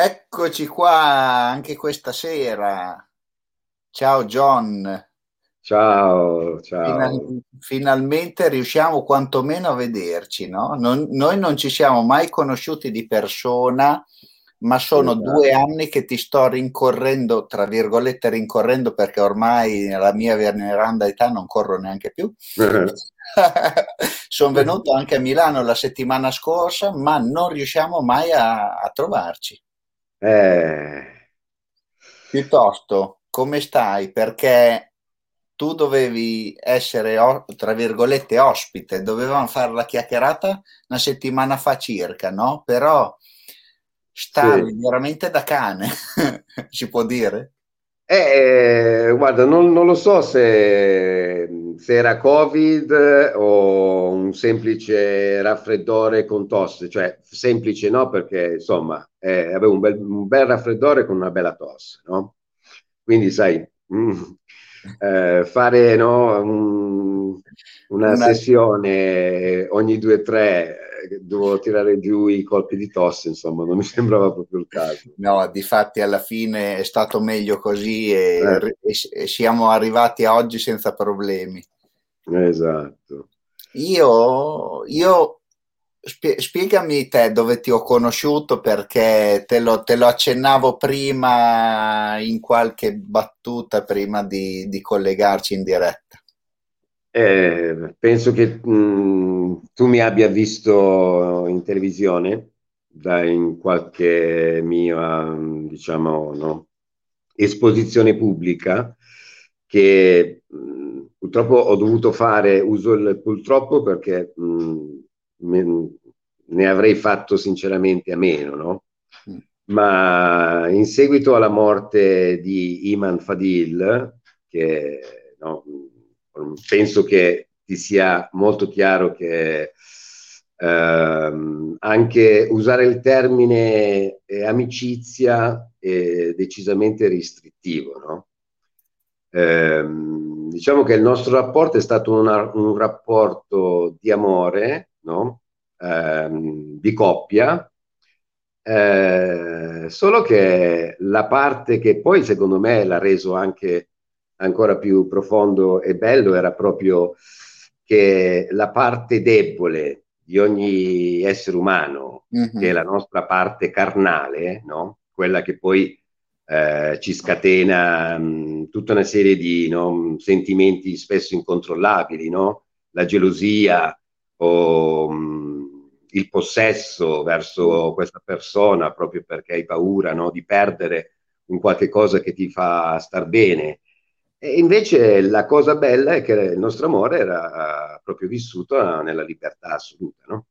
Eccoci qua anche questa sera. Ciao John. Ciao, ciao. Final- finalmente riusciamo quantomeno a vederci, no? Non- noi non ci siamo mai conosciuti di persona, ma sono Esatto. due anni che ti sto rincorrendo, tra virgolette rincorrendo, perché ormai nella mia veneranda età non corro neanche più. Sono venuto anche a Milano la settimana scorsa, ma non riusciamo mai a, a trovarci. Eh, Piuttosto, come stai? Perché tu dovevi essere, tra virgolette, ospite, dovevamo fare la chiacchierata una settimana fa circa, no? Però stavi sì. veramente da cane, si può dire? Eh, guarda, non, non lo so se, se era Covid o un semplice raffreddore con tosse, cioè semplice no, perché insomma eh, avevo un bel, un bel raffreddore con una bella tosse, no? Quindi sai, mm, eh, fare no, un- una Una- sessione ogni due o tre, eh, dovevo tirare giù i colpi di tosse, insomma, non mi sembrava proprio il caso. No, difatti alla fine è stato meglio così e, Eh, e- siamo arrivati a oggi senza problemi. esatto. Io, io spie- spiegami te dove ti ho conosciuto perché te lo, te lo accennavo prima in qualche battuta prima di, di collegarci in diretta. Eh, penso che mh, tu mi abbia visto in televisione, da in qualche mia, diciamo, no, esposizione pubblica che mh, purtroppo ho dovuto fare, uso il purtroppo perché mh, me- ne avrei fatto sinceramente a meno, no? Ma in seguito alla morte di Iman Fadil, che no, penso che ti sia molto chiaro che ehm, anche usare il termine eh, amicizia è decisamente restrittivo, no? Ehm, diciamo che il nostro rapporto è stato una- un rapporto di amore, no? Ehm, di coppia, eh, solo che la parte che poi secondo me l'ha reso anche ancora più profondo e bello era proprio che la parte debole di ogni essere umano, Mhm. che è la nostra parte carnale, no? Quella che poi eh, ci scatena mh, tutta una serie di no, sentimenti spesso incontrollabili, no? La gelosia o mh, il possesso verso questa persona proprio perché hai paura, no? Di perdere un qualche cosa che ti fa star bene. E invece la cosa bella è che il nostro amore era eh, proprio vissuto nella libertà assoluta, no?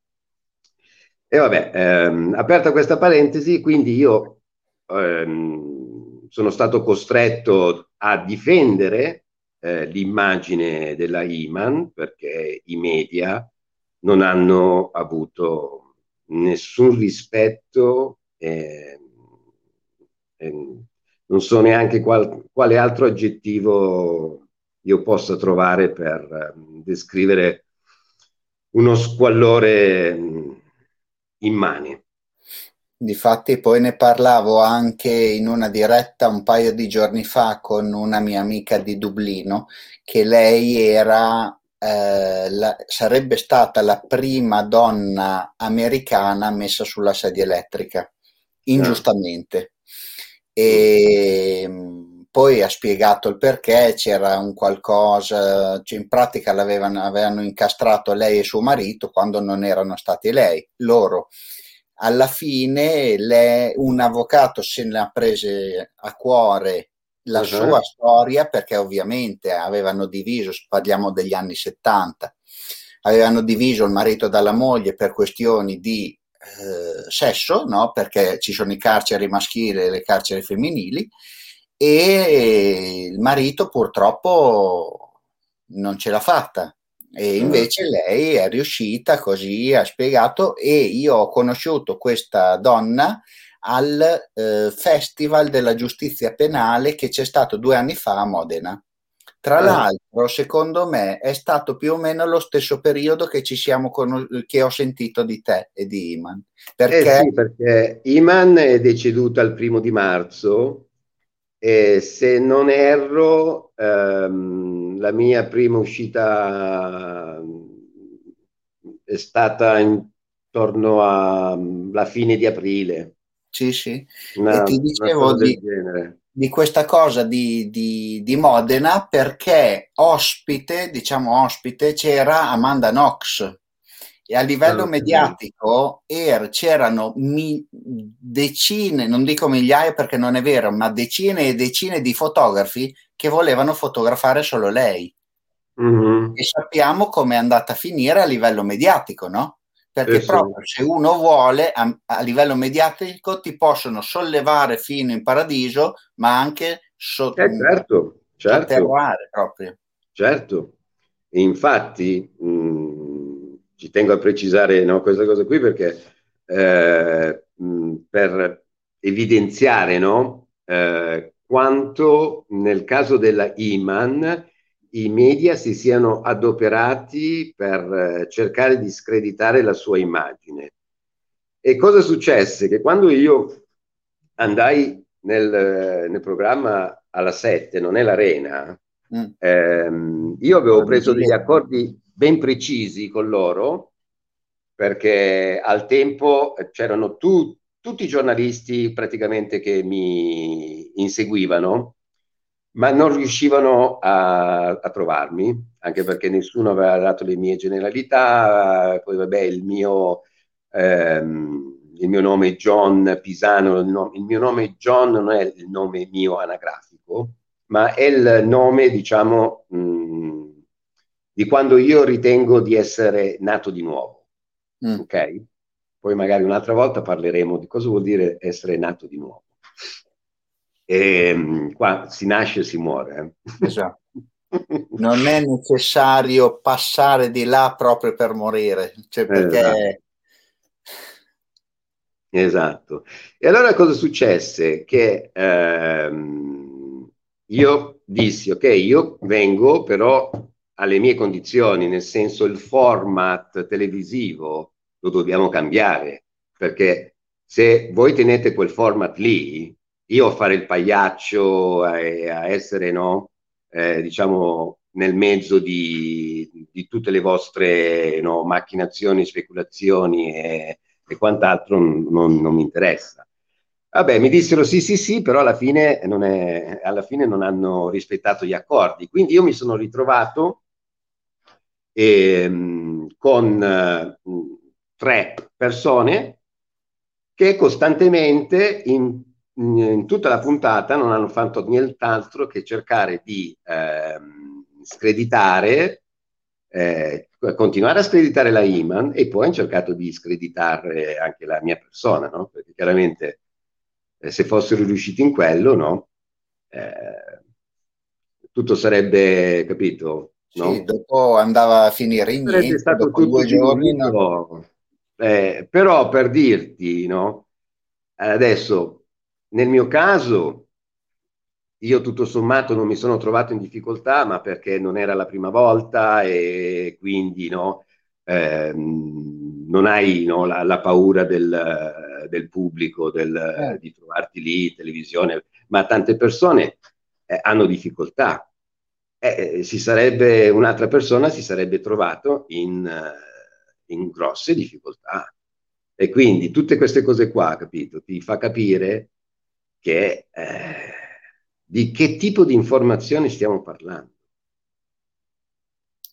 E vabbè, ehm, aperta questa parentesi, quindi io ehm, sono stato costretto a difendere eh, l'immagine della Iman perché i media non hanno avuto nessun rispetto e, e non so neanche qual- quale altro aggettivo io possa trovare per ehm, descrivere uno squallore immane. Difatti poi ne parlavo anche in una diretta un paio di giorni fa con una mia amica di Dublino, che lei era, eh, la- sarebbe stata la prima donna americana messa sulla sedia elettrica, Ah, ingiustamente. E poi ha spiegato il perché, c'era un qualcosa, cioè in pratica l'avevano, avevano incastrato lei e suo marito quando non erano stati lei, loro. Alla fine lei- un avvocato se ne ha prese a cuore la ah, sua storia perché ovviamente avevano diviso, parliamo degli anni 70, avevano diviso il marito dalla moglie per questioni di sesso, no? Perché ci sono i carceri maschili e le carceri femminili e il marito purtroppo non ce l'ha fatta. E ah, invece lei è riuscita, così ha spiegato, e io ho conosciuto questa donna al eh, Festival della Giustizia Penale che c'è stato due anni fa a Modena. Tra ah. l'altro, secondo me, è stato più o meno lo stesso periodo che ci siamo con... che ho sentito di te e di Iman. Perché... Eh sì, perché Iman è deceduta il primo di marzo e se non erro, ehm, la mia prima uscita è stata intorno alla fine di aprile. Sì, sì. Una, e ti dicevo di, di, questa cosa di, di, di, Modena perché ospite, diciamo ospite, c'era Amanda Knox e a livello ah, mediatico er, c'erano mi, decine, non dico migliaia perché non è vero, ma decine e decine di fotografi che volevano fotografare solo lei. Mm-hmm. E sappiamo come è andata a finire a livello mediatico, no? Perché eh, proprio se uno vuole, a, a, livello mediatico, ti possono sollevare fino in paradiso, ma anche sotto eh, certo, certo. proprio. Certo. Infatti, mh, mm, ci tengo a precisare no, questa cosa qui perché eh, mh, per evidenziare no, eh, quanto nel caso della Iman i media si siano adoperati per eh, cercare di screditare la sua immagine. E cosa successe? Che quando io andai nel, eh, nel programma alla 7, non è l'Arena, mm. ehm, io avevo preso degli accordi ben precisi con loro, perché al tempo c'erano tu, tutti i giornalisti praticamente che mi inseguivano ma non riuscivano a, a, trovarmi, anche perché nessuno aveva dato le mie generalità, poi vabbè il mio, ehm, il mio nome è John Pisano, il, no, il, mio nome John non è il nome mio anagrafico, ma è il nome, diciamo, mh, di quando io ritengo di essere nato di nuovo, mm. ok? Poi magari un'altra volta parleremo di cosa vuol dire essere nato di nuovo. E, ehm, qua si nasce e si muore. Eh. Esatto. Non è necessario passare di là proprio per morire, cioè perché... Esatto. esatto. E allora cosa successe? Che ehm, io dissi, ok, io vengo però alle mie condizioni, nel senso il format televisivo lo dobbiamo cambiare, perché se voi tenete quel format lì, io a fare il pagliaccio, a, a essere, no, eh, diciamo, nel mezzo di, di tutte le vostre no, macchinazioni, speculazioni e, e quant'altro non, non, mi interessa. Vabbè, mi dissero sì, sì, sì, però alla fine, non è, alla fine non hanno rispettato gli accordi. Quindi io mi sono ritrovato ehm, con eh, tre persone che costantemente in in tutta la puntata non hanno fatto nient'altro che cercare di eh, screditare, eh, continuare a screditare la Iman e poi hanno cercato di screditare anche la mia persona, no? Perché chiaramente eh, se fossero riusciti in quello, no? Eh, tutto sarebbe, capito? No? Sì, dopo andava a finire in niente, stato dopo due giorni. No? Eh, però per dirti, no? Adesso nel mio caso, io tutto sommato non mi sono trovato in difficoltà, ma perché non era la prima volta e quindi no, ehm, non hai no, la, la, paura del, del pubblico, del, eh. di trovarti lì, televisione, ma tante persone eh, hanno difficoltà. Eh, si sarebbe, un'altra persona si sarebbe trovato in, in grosse difficoltà. E quindi tutte queste cose qua, capito, ti fa capire che eh, di che tipo di informazioni stiamo parlando.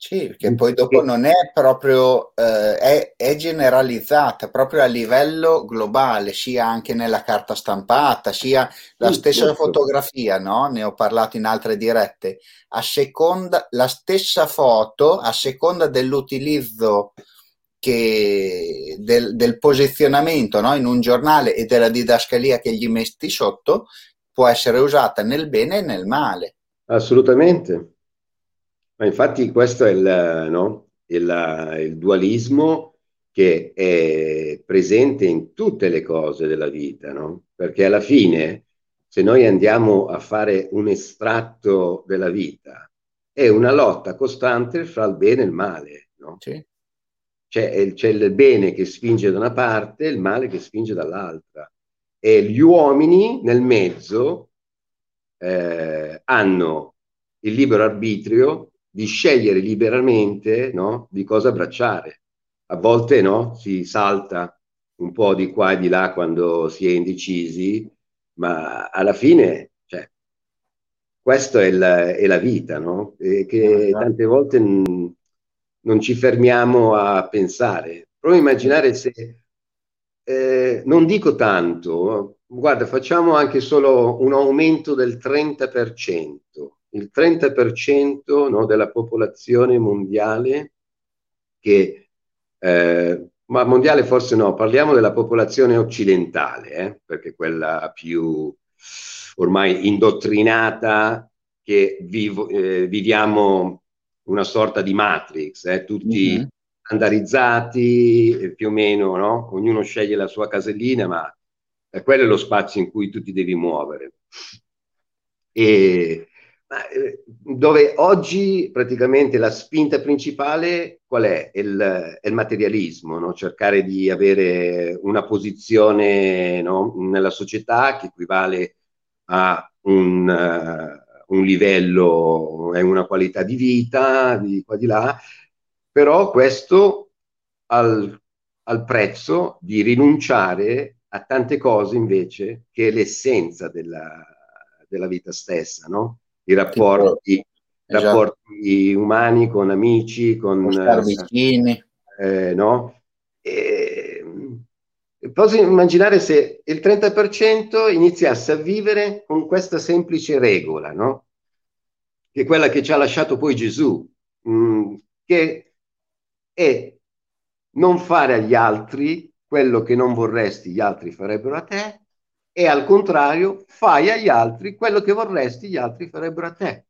Sì, perché poi dopo non è proprio, eh, è, è, generalizzata proprio a livello globale, sia anche nella carta stampata, sia la sì, stessa certo. fotografia, no? Ne ho parlato in altre dirette. A seconda, la stessa foto, a seconda dell'utilizzo che del, del posizionamento no? in un giornale e della didascalia che gli metti sotto può essere usata nel bene e nel male. Assolutamente. Ma infatti questo è il, no? il, il dualismo che è presente in tutte le cose della vita, no? Perché alla fine, se noi andiamo a fare un estratto della vita, è una lotta costante fra il bene e il male. No? Sì. C'è, c'è, il bene che spinge da una parte e il male che spinge dall'altra. E gli uomini nel mezzo eh, hanno il libero arbitrio di scegliere liberamente no, di cosa abbracciare. A volte no, si salta un po' di qua e di là quando si è indecisi, ma alla fine questa è, è, la vita, no? E che esatto. tante volte n- non ci fermiamo a pensare. Prova a immaginare se, eh, non dico tanto, guarda, facciamo anche solo un aumento del 30%. Il 30% no, della popolazione mondiale che eh, ma mondiale forse no, parliamo della popolazione occidentale, eh, perché quella più ormai indottrinata che vivo, eh, viviamo una sorta di matrix, eh, tutti mm-hmm. standardizzati, più o meno, no? ognuno sceglie la sua casellina, ma eh, quello è lo spazio in cui tu ti devi muovere. E, eh, dove oggi praticamente la spinta principale qual è? Il, è il materialismo, no? cercare di avere una posizione no? nella società che equivale a un, uh, un livello e una qualità di vita di qua di là, però questo al, al prezzo di rinunciare a tante cose invece che è l'essenza della, della vita stessa, no? I rapporti, esatto. rapporti umani con amici, con... con vicini. Eh, no? E, Posso immaginare se il 30% iniziasse a vivere con questa semplice regola, no? Che è quella che ci ha lasciato poi Gesù, mh, mm, che è non fare agli altri quello che non vorresti gli altri farebbero a te e al contrario fai agli altri quello che vorresti gli altri farebbero a te.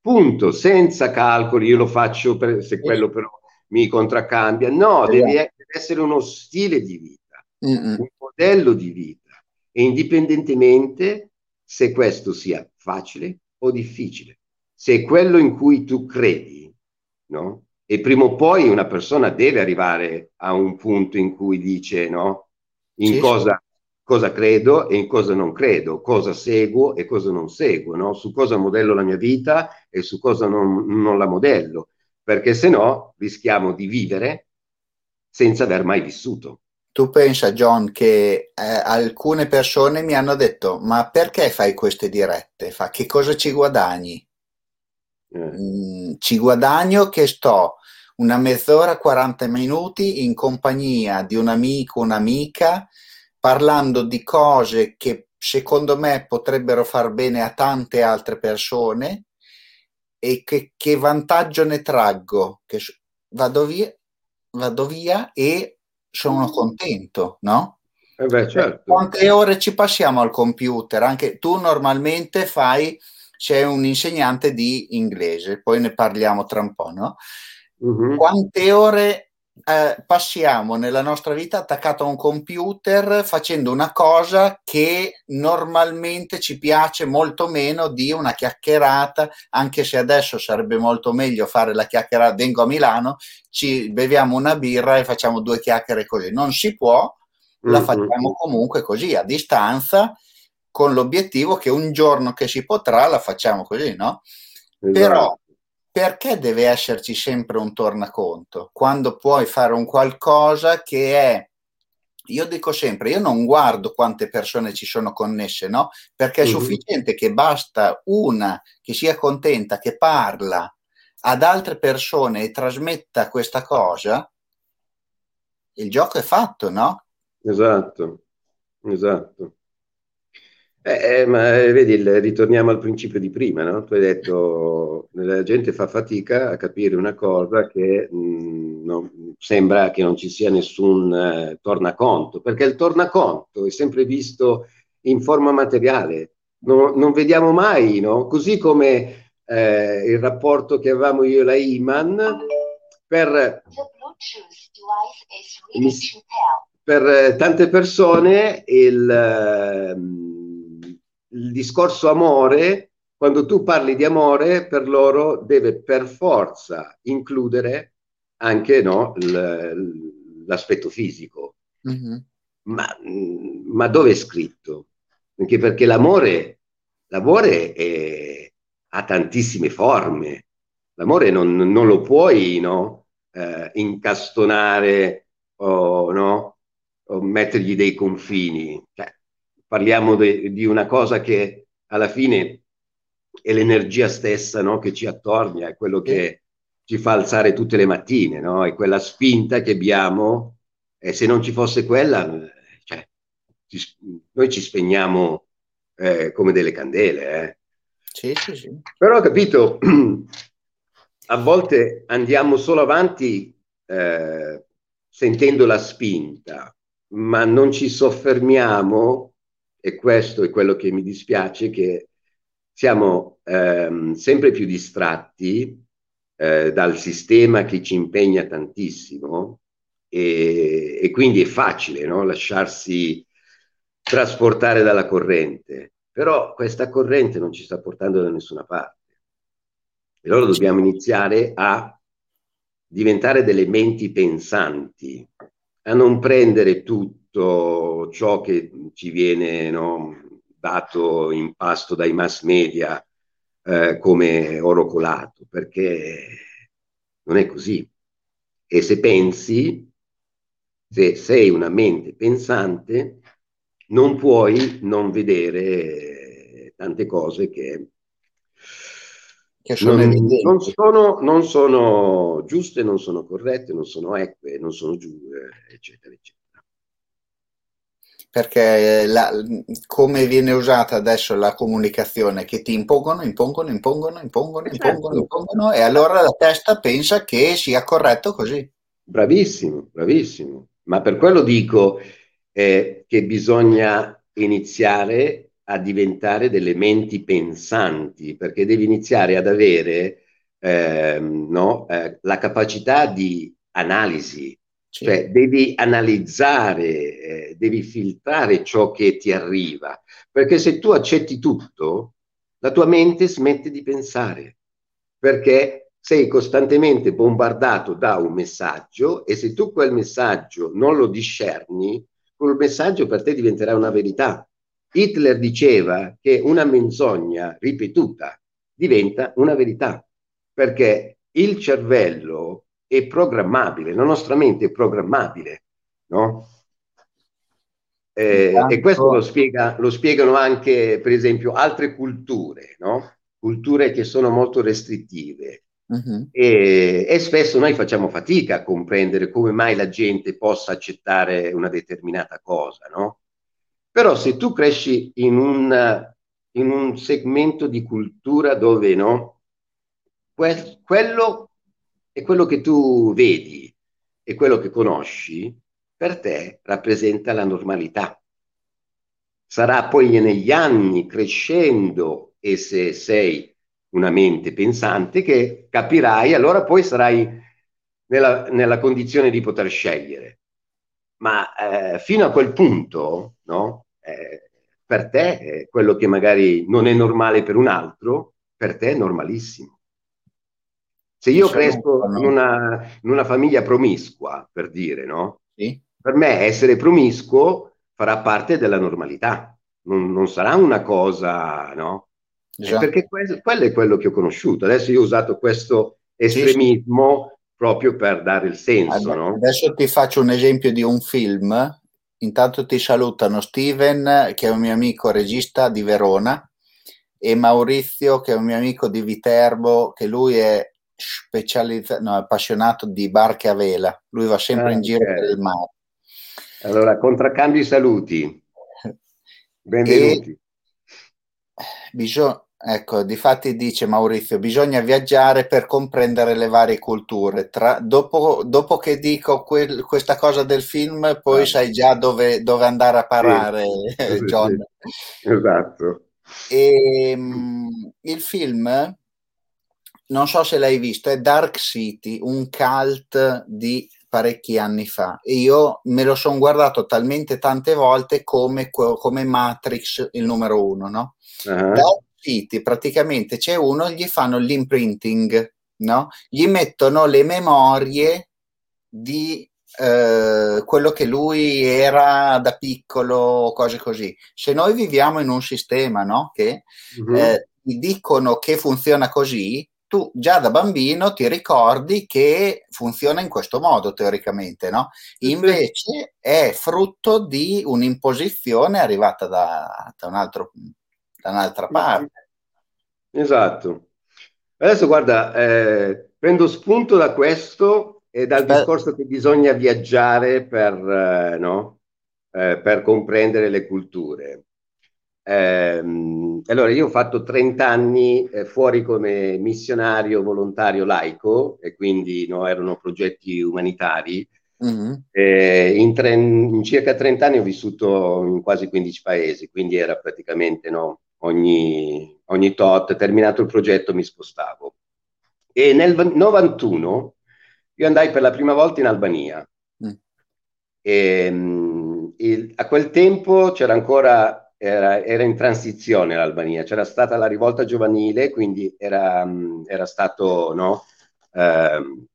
Punto, senza calcoli, io lo faccio per, se quello però mi contraccambia. No, deve, deve essere uno stile di vita Mm-mm. un modello di vita e indipendentemente se questo sia facile o difficile, se è quello in cui tu credi, no? E prima o poi una persona deve arrivare a un punto in cui dice, no? In sì, cosa, sì. cosa, credo e in cosa non credo, cosa seguo e cosa non seguo, no? Su cosa modello la mia vita e su cosa non, non la modello, perché se no rischiamo di vivere senza aver mai vissuto tu pensa, John, che eh, alcune persone mi hanno detto: Ma perché fai queste dirette? Fa, che cosa ci guadagni? Eh. Mm, ci guadagno che sto una mezz'ora, 40 minuti in compagnia di un amico, un'amica, parlando di cose che secondo me potrebbero far bene a tante altre persone e che, che vantaggio ne traggo? Che vado via, vado via e sono contento, no? Eh beh, certo. Quante ore ci passiamo al computer? Anche tu normalmente fai, sei un insegnante di inglese, poi ne parliamo tra un po', no? Uh-huh. Quante ore eh, passiamo nella nostra vita attaccato a un computer facendo una cosa che normalmente ci piace molto meno di una chiacchierata, anche se adesso sarebbe molto meglio fare la chiacchierata, vengo a Milano, ci beviamo una birra e facciamo due chiacchiere così. Non si può, la mm-hmm. facciamo comunque così, a distanza, con l'obiettivo che un giorno che si potrà la facciamo così, no? Esatto. Però perché deve esserci sempre un tornaconto quando puoi fare un qualcosa che è io dico sempre, io non guardo quante persone ci sono connesse, no? Perché è uh-huh. sufficiente che basta una che sia contenta, che parla ad altre persone e trasmetta questa cosa, il gioco è fatto, no? Esatto, esatto. Eh, eh, ma eh, vedi, ritorniamo al principio di prima, no? Tu hai detto la gente fa fatica a capire una cosa che mh, mm, non, sembra che non ci sia nessun eh, tornaconto, perché il tornaconto è sempre visto in forma materiale, no, non vediamo mai, no? Così come eh, il rapporto che avevamo io e la Iman per, per tante persone il ehm, il discorso amore, quando tu parli di amore, per loro deve per forza includere anche no, l'aspetto fisico. Mm-hmm. Ma, ma, dove è scritto? Anche perché l'amore, l'amore è, ha tantissime forme. L'amore non, non lo puoi no, eh, incastonare o, no, o, mettergli dei confini. Cioè, parliamo de, di una cosa che alla fine è l'energia stessa no, che ci attornia, è quello che ci fa alzare tutte le mattine, no? è quella spinta che abbiamo e se non ci fosse quella, cioè, ci, noi ci spegniamo eh, come delle candele. Eh. Sì, sì, sì. Però ho capito, a volte andiamo solo avanti eh, sentendo la spinta, ma non ci soffermiamo, e questo è quello che mi dispiace, che siamo ehm, sempre più distratti eh, dal sistema che ci impegna tantissimo e, e quindi è facile no? lasciarsi trasportare dalla corrente, però questa corrente non ci sta portando da nessuna parte. E allora dobbiamo iniziare a diventare delle menti pensanti, a non prendere tutto ciò che ci viene no, dato in pasto dai mass media eh, come oro colato, perché non è così. E se pensi, se sei una mente pensante, non puoi non vedere tante cose che, che sono non, non, sono, non, sono, giuste, non sono corrette, non sono eque, non sono giù, eccetera, eccetera perché la, come viene usata adesso la comunicazione che ti impongono, impongono, impongono, impongono, certo. impongono, impongono e allora la testa pensa che sia corretto così. Bravissimo, bravissimo. Ma per quello dico eh, che bisogna iniziare a diventare delle menti pensanti, perché devi iniziare ad avere eh, no, eh, la capacità di analisi. Cioè, devi analizzare, eh, devi filtrare ciò che ti arriva, perché se tu accetti tutto, la tua mente smette di pensare, perché sei costantemente bombardato da un messaggio e se tu quel messaggio non lo discerni, quel messaggio per te diventerà una verità. Hitler diceva che una menzogna ripetuta diventa una verità, perché il cervello è programmabile, la nostra mente è programmabile, no? Eh, e questo lo, spiega, lo, spiegano anche, per esempio, altre culture, no? Culture che sono molto restrittive. Uh-huh. E, e, spesso noi facciamo fatica a comprendere come mai la gente possa accettare una determinata cosa, no? Però se tu cresci in un, in un segmento di cultura dove, no? Que- quello e quello che tu vedi e quello che conosci per te rappresenta la normalità. Sarà poi negli anni crescendo e se sei una mente pensante che capirai, allora poi sarai nella, nella condizione di poter scegliere. Ma eh, fino a quel punto, no? eh, per te eh, quello che magari non è normale per un altro, per te è normalissimo. Se io cresco in una, in una, famiglia promiscua, per dire, no? Sì. Per me essere promiscuo farà parte della normalità, non, non sarà una cosa, no? Esatto. Perché que- quello è quello che ho conosciuto. Adesso io ho usato questo estremismo sì, sì. proprio per dare il senso, Ad- no? Adesso ti faccio un esempio di un film. Intanto ti salutano Steven, che è un mio amico regista di Verona, e Maurizio, che è un mio amico di Viterbo, che lui è specializzato, no, appassionato di barche a vela. Lui va sempre ah, in giro okay. per il mare. Allora, contraccambio i saluti. Benvenuti. Bisogna, ecco, difatti dice Maurizio, bisogna viaggiare per comprendere le varie culture. Tra, dopo, dopo, che dico quel, questa cosa del film, poi ah. sai già dove, dove, andare a parare, sì. John. Sì. Esatto. E, um, il film non so se l'hai visto, è Dark City, un cult di parecchi anni fa. E io me lo sono guardato talmente tante volte come, come Matrix il numero uno, no? Uh-huh. Dark siti praticamente c'è uno, gli fanno l'imprinting, no? Gli mettono le memorie di eh, quello che lui era da piccolo, cose così. Se noi viviamo in un sistema no? che mm-hmm. eh, dicono che funziona così, tu già da bambino ti ricordi che funziona in questo modo teoricamente, no? Invece è frutto di un'imposizione arrivata da, da, un altro, da un'altra parte. Esatto. Adesso guarda, eh, prendo spunto da questo e dal Beh. discorso che bisogna viaggiare per, eh, no? eh, per comprendere le culture. Eh, allora, io ho fatto 30 anni eh, fuori come missionario volontario laico e quindi no, erano progetti umanitari. Mm-hmm. Eh, in, tre, in, circa 30 anni ho vissuto in quasi 15 paesi, quindi era praticamente no, ogni, ogni tot, terminato il progetto mi spostavo. E nel 91 io andai per la prima volta in Albania. Mm. E, um, il, a quel tempo c'era ancora era, era, in transizione l'Albania, c'era stata la rivolta giovanile, quindi era, era stato no, eh,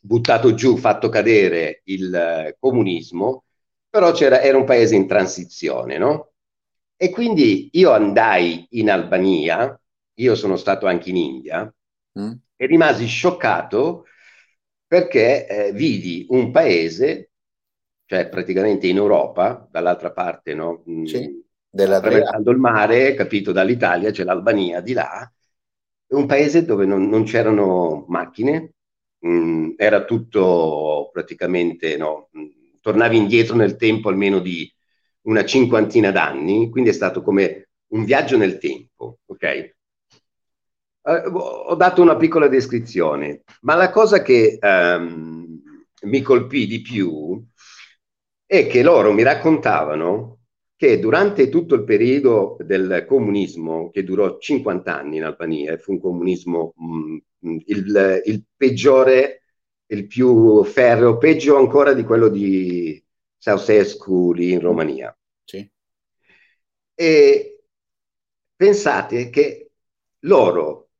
buttato giù, fatto cadere il comunismo, però era un paese in transizione, no? E quindi io andai in Albania, io sono stato anche in India, mm. e rimasi scioccato perché eh, vidi un paese, cioè praticamente in Europa, dall'altra parte, no? Sì della attraversando il mare, capito, dall'Italia c'è l'Albania di là, un paese dove non, non c'erano macchine, mh, mm, era tutto praticamente, no, mh, mm, tornavi indietro nel tempo almeno di una cinquantina d'anni, quindi è stato come un viaggio nel tempo, ok? Uh, ho dato una piccola descrizione, ma la cosa che um, mi colpì di più è che loro mi raccontavano che durante tutto il periodo del comunismo, che durò 50 anni in Albania, fu un comunismo mh, mm, il, il, peggiore, il più ferreo, peggio ancora di quello di Ceausescu lì in Romania. Sì. E pensate che loro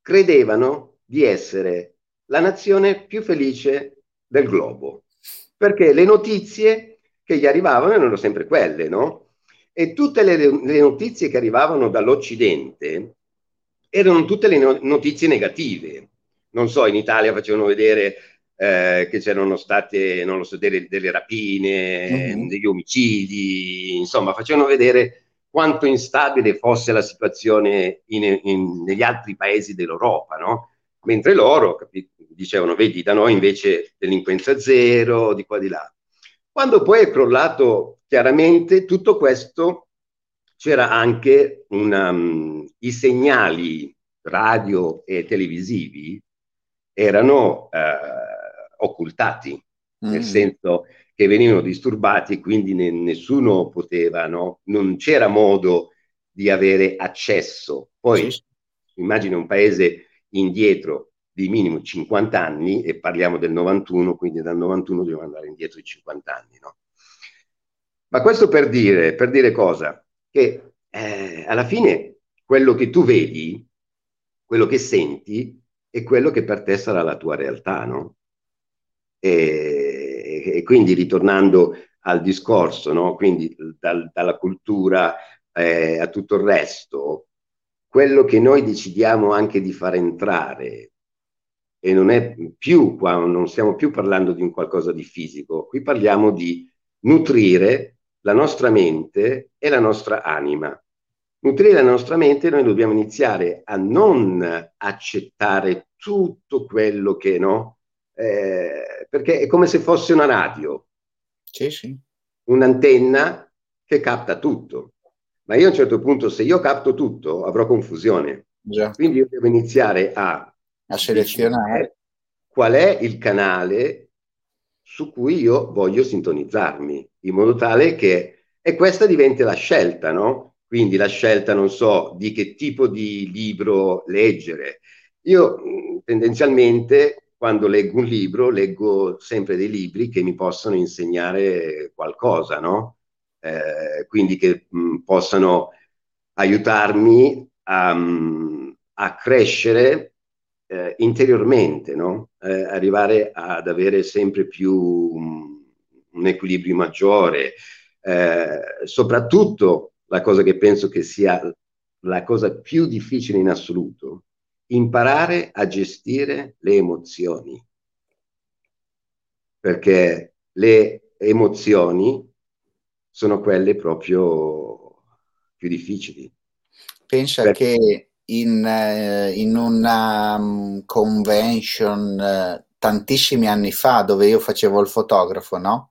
credevano di essere la nazione più felice del globo, perché le notizie che gli arrivavano erano sempre quelle, no? E tutte le, le notizie che arrivavano dall'Occidente erano tutte le notizie negative. Non so, in Italia facevano vedere eh, che c'erano state, non lo so, delle, delle rapine, mm-hmm. degli omicidi, insomma, facevano vedere quanto instabile fosse la situazione in, in, negli altri paesi dell'Europa, no? Mentre loro capi- dicevano, vedi, da noi invece delinquenza zero, di qua di là. Quando poi è crollato chiaramente tutto questo, c'era anche una, um, i segnali radio e televisivi erano eh, occultati, mm. nel senso che venivano disturbati e quindi ne, nessuno poteva, no? non c'era modo di avere accesso. Poi sì. immagina un paese indietro di minimo 50 anni e parliamo del 91, quindi dal 91 dobbiamo andare indietro di 50 anni. No? Ma questo per dire, per dire cosa? Che eh, alla fine quello che tu vedi, quello che senti, è quello che per te sarà la tua realtà, no? E, e quindi ritornando al discorso, no? Quindi dal, dalla cultura eh, a tutto il resto, quello che noi decidiamo anche di far entrare e non è più qua, non stiamo più parlando di un qualcosa di fisico, qui parliamo di nutrire la nostra mente e la nostra anima. Nutrire la nostra mente, noi dobbiamo iniziare a non accettare tutto quello che no, eh, perché è come se fosse una radio, sì, sì. un'antenna che capta tutto. Ma io a un certo punto, se io capto tutto, avrò confusione. Già. Quindi io devo iniziare a a selezionare qual è il canale su cui io voglio sintonizzarmi, in modo tale che, e questa diventa la scelta, no? Quindi la scelta, non so, di che tipo di libro leggere. Io tendenzialmente, quando leggo un libro, leggo sempre dei libri che mi possono insegnare qualcosa, no? Eh, quindi che mh, possano aiutarmi a, a crescere eh, interiormente, no? eh, arrivare ad avere sempre più um, un equilibrio maggiore. Eh, soprattutto la cosa che penso che sia la cosa più difficile in assoluto, imparare a gestire le emozioni. Perché le emozioni sono quelle proprio più difficili. Pensa perché... che in, eh, in una um, convention uh, tantissimi anni fa dove io facevo il fotografo, no?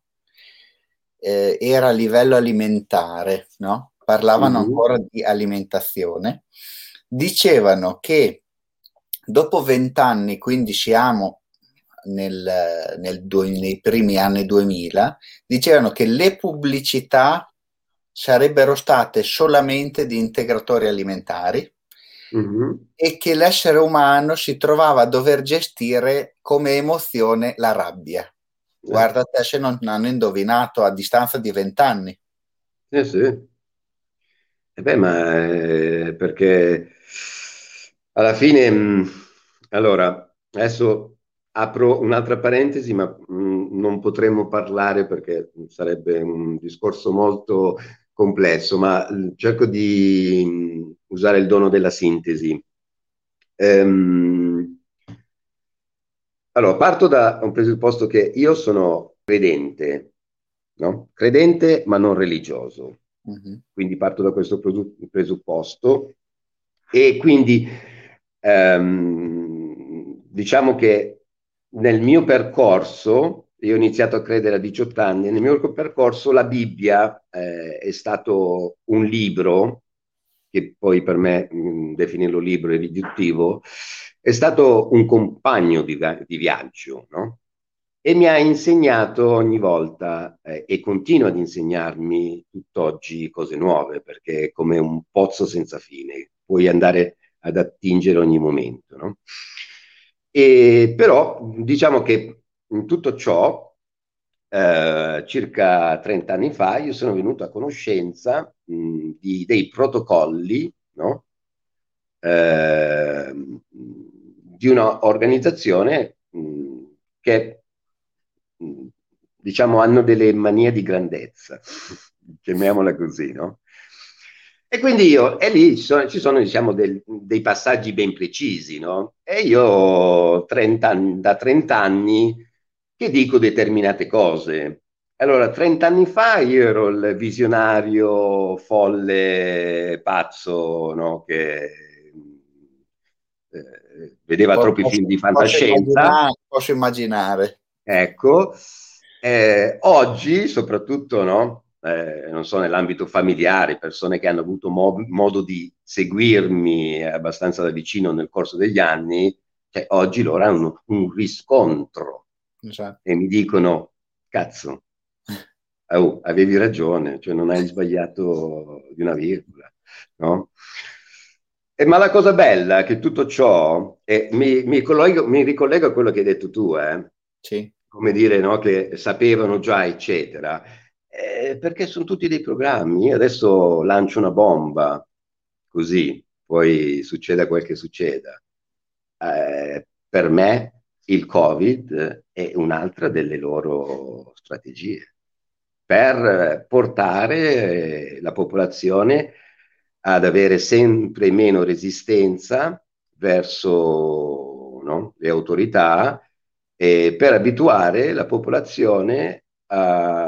Eh, era a livello alimentare, no? Parlavano mm-hmm. ancora di alimentazione. Dicevano che dopo vent'anni, quindi siamo nel, nel, nei primi anni 2000, dicevano che le pubblicità sarebbero state solamente di integratori alimentari mm-hmm. e che l'essere umano si trovava a dover gestire come emozione la rabbia. Eh. Guarda te se non hanno indovinato a distanza di vent'anni. Eh sì. E beh, ma eh, perché alla fine, mh, allora, adesso apro un'altra parentesi, ma mh, non potremmo parlare perché sarebbe un discorso molto complesso, ma cerco di usare il dono della sintesi. Ehm, allora, parto da un presupposto che io sono credente, no? Credente ma non religioso. Uh-huh. Quindi parto da questo presupposto e quindi ehm, diciamo che nel mio percorso io ho iniziato a credere a 18 anni, nel mio percorso la Bibbia eh, è stato un libro, che poi per me mh, definirlo libro è riduttivo, è stato un compagno di, di viaggio, no? E mi ha insegnato ogni volta eh, e continua ad insegnarmi tutt'oggi cose nuove, perché è come un pozzo senza fine, puoi andare ad attingere ogni momento, no? E, però diciamo che in tutto ciò, eh, circa 30 anni fa, io sono venuto a conoscenza mh, di, dei protocolli no? eh, di un'organizzazione che diciamo hanno delle manie di grandezza, chiamiamola così, no? E quindi io, e lì ci sono, ci sono diciamo, del, dei passaggi ben precisi, no? E io 30 anni, da 30 anni che dico determinate cose. Allora, 30 anni fa io ero il visionario folle, pazzo, no? che eh, vedeva posso, troppi film di fantascienza. Posso immaginare. Posso immaginare. Ecco, eh, oggi soprattutto, no? Eh, non so, nell'ambito familiare, persone che hanno avuto mo- modo di seguirmi abbastanza da vicino nel corso degli anni, cioè, oggi loro hanno un riscontro esatto. e mi dicono, cazzo, oh, avevi ragione, cioè non hai sbagliato di una virgola, no? E, ma la cosa bella è che tutto ciò, e mi, mi, collego, mi ricollego a quello che hai detto tu, eh? sì. come dire, no? che sapevano già, eccetera, eh, perché sono tutti dei programmi. Io adesso lancio una bomba, così, poi succeda quel che succeda. Eh, per me il Covid è un'altra delle loro strategie per portare la popolazione ad avere sempre meno resistenza verso no, le autorità e per abituare la popolazione a,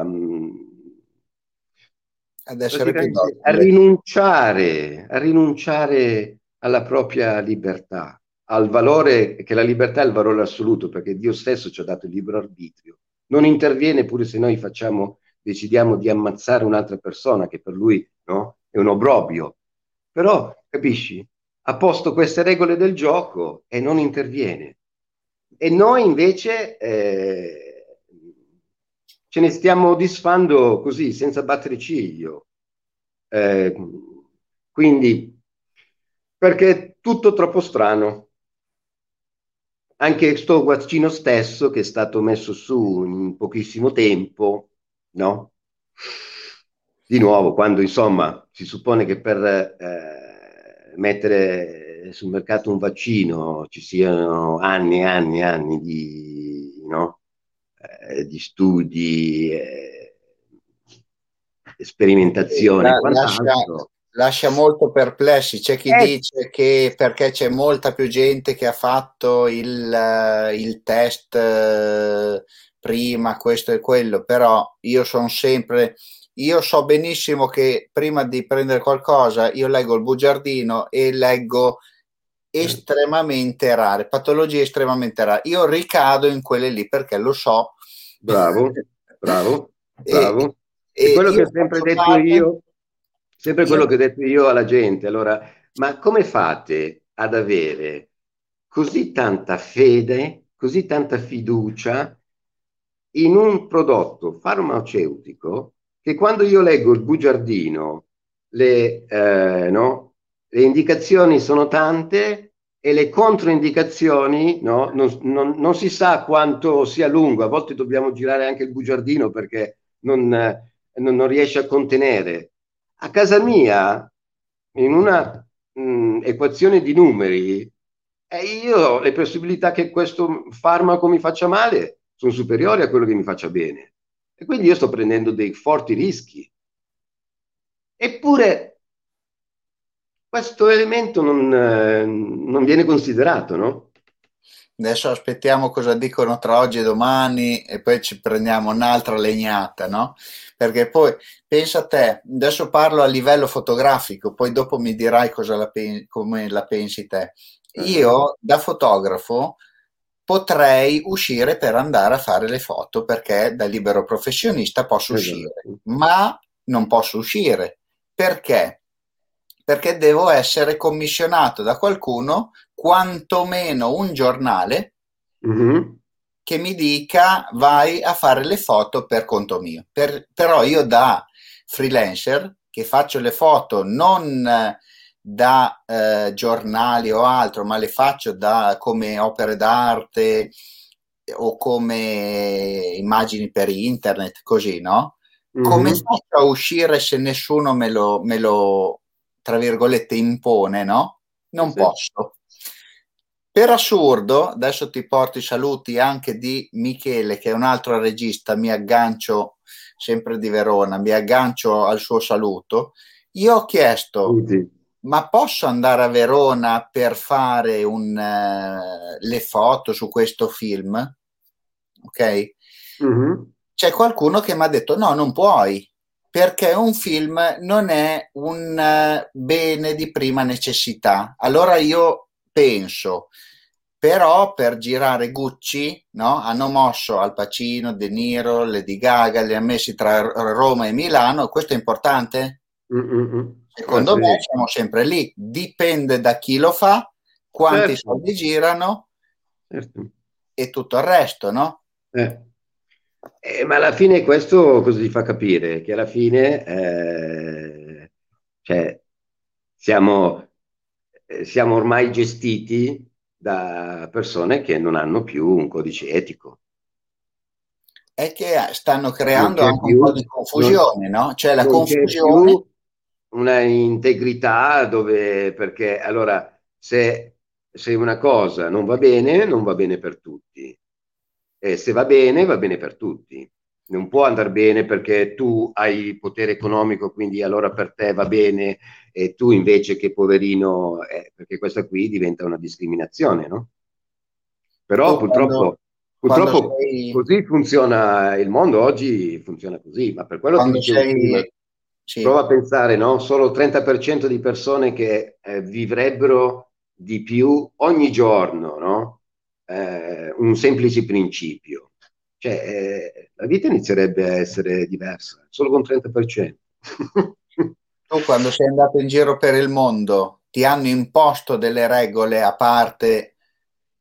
ad essere più a rinunciare, a rinunciare alla propria libertà al valore, che la libertà è il valore assoluto, perché Dio stesso ci ha dato il libero arbitrio. Non interviene pure se noi facciamo, decidiamo di ammazzare un'altra persona, che per lui no, è un obbrobio. Però, capisci, ha posto queste regole del gioco e non interviene. E noi invece eh, ce ne stiamo disfando così, senza battere ciglio. Eh, quindi, perché è tutto troppo strano anche sto vaccino stesso che è stato messo su in pochissimo tempo, no? Di nuovo, quando insomma si suppone che per eh, mettere sul mercato un vaccino ci siano anni e anni e anni di, no? eh, di studi, eh, sperimentazioni. La, lascia, lascia, molto perplessi. C'è chi eh. dice che perché c'è molta più gente che ha fatto il, il test eh, prima, questo e quello, però io sono sempre io so benissimo che prima di prendere qualcosa io leggo il bugiardino e leggo estremamente rare, patologie estremamente rare. Io ricado in quelle lì perché lo so. Bravo, bravo, bravo. E, e quello che ho sempre detto parte... io, sempre quello che ho detto io alla gente. Allora, ma come fate ad avere così tanta fede, così tanta fiducia in un prodotto farmaceutico che quando io leggo il bugiardino, le, eh, no, le indicazioni sono tante e le controindicazioni no, non, non, non, si sa quanto sia lungo, a volte dobbiamo girare anche il bugiardino perché non, non riesce a contenere. A casa mia, in una mh, equazione di numeri, eh, io le possibilità che questo farmaco mi faccia male sono superiori a quello che mi faccia bene. E quindi io sto prendendo dei forti rischi. Eppure questo elemento non, eh, non viene considerato, no? Adesso aspettiamo cosa dicono tra oggi e domani e poi ci prendiamo un'altra legnata, no? Perché poi pensa a te, adesso parlo a livello fotografico, poi dopo mi dirai cosa la pen- come la pensi te. Io da fotografo potrei uscire per andare a fare le foto perché da libero professionista posso esatto. uscire, ma non posso uscire. Perché? Perché devo essere commissionato da qualcuno, quantomeno un giornale, mm-hmm. che mi dica vai a fare le foto per conto mio. Per, però io da freelancer che faccio le foto non da eh, giornali o altro, ma le faccio da, come opere d'arte o come immagini per internet, così, no? Mm-hmm. Come faccio a uscire se nessuno me lo, me lo, tra virgolette, impone, no? Non sì. posso. Per assurdo, adesso ti porto i saluti anche di Michele, che è un altro regista, mi aggancio sempre di Verona, mi aggancio al suo saluto. Io ho chiesto, sì ma posso andare a Verona per fare un, uh, le foto su questo film? Ok? Mm-hmm. C'è qualcuno che mi ha detto no, non puoi, perché un film non è un uh, bene di prima necessità. Allora io penso, però per girare Gucci no? hanno mosso Al Pacino, De Niro, Lady Gaga, li ha messi tra Roma e Milano, questo è importante? Mm-mm. Secondo ah, me siamo sempre lì, dipende da chi lo fa, quanti certo. soldi girano certo. e tutto il resto, no? Eh. Eh, ma alla fine questo cosa ti fa capire? Che alla fine eh, cioè, siamo, eh, siamo ormai gestiti da persone che non hanno più un codice etico è che stanno creando anche più, un po' di confusione, non, no? Cioè la confusione una integrità dove, perché allora se, se una cosa non va bene, non va bene per tutti. E se va bene, va bene per tutti. Non può andare bene perché tu hai potere economico, quindi allora per te va bene e tu invece che poverino, eh, perché questa qui diventa una discriminazione, no? Però tu purtroppo, quando, purtroppo sei... così funziona il mondo oggi, funziona così, ma per quello quando che sei, sì. Prova a pensare, no? Solo il 30% di persone che eh, vivrebbero di più ogni giorno, no? Eh, un semplice principio. Cioè, eh, la vita inizierebbe a essere diversa, solo con 30%. tu quando sei andato in giro per il mondo ti hanno imposto delle regole a parte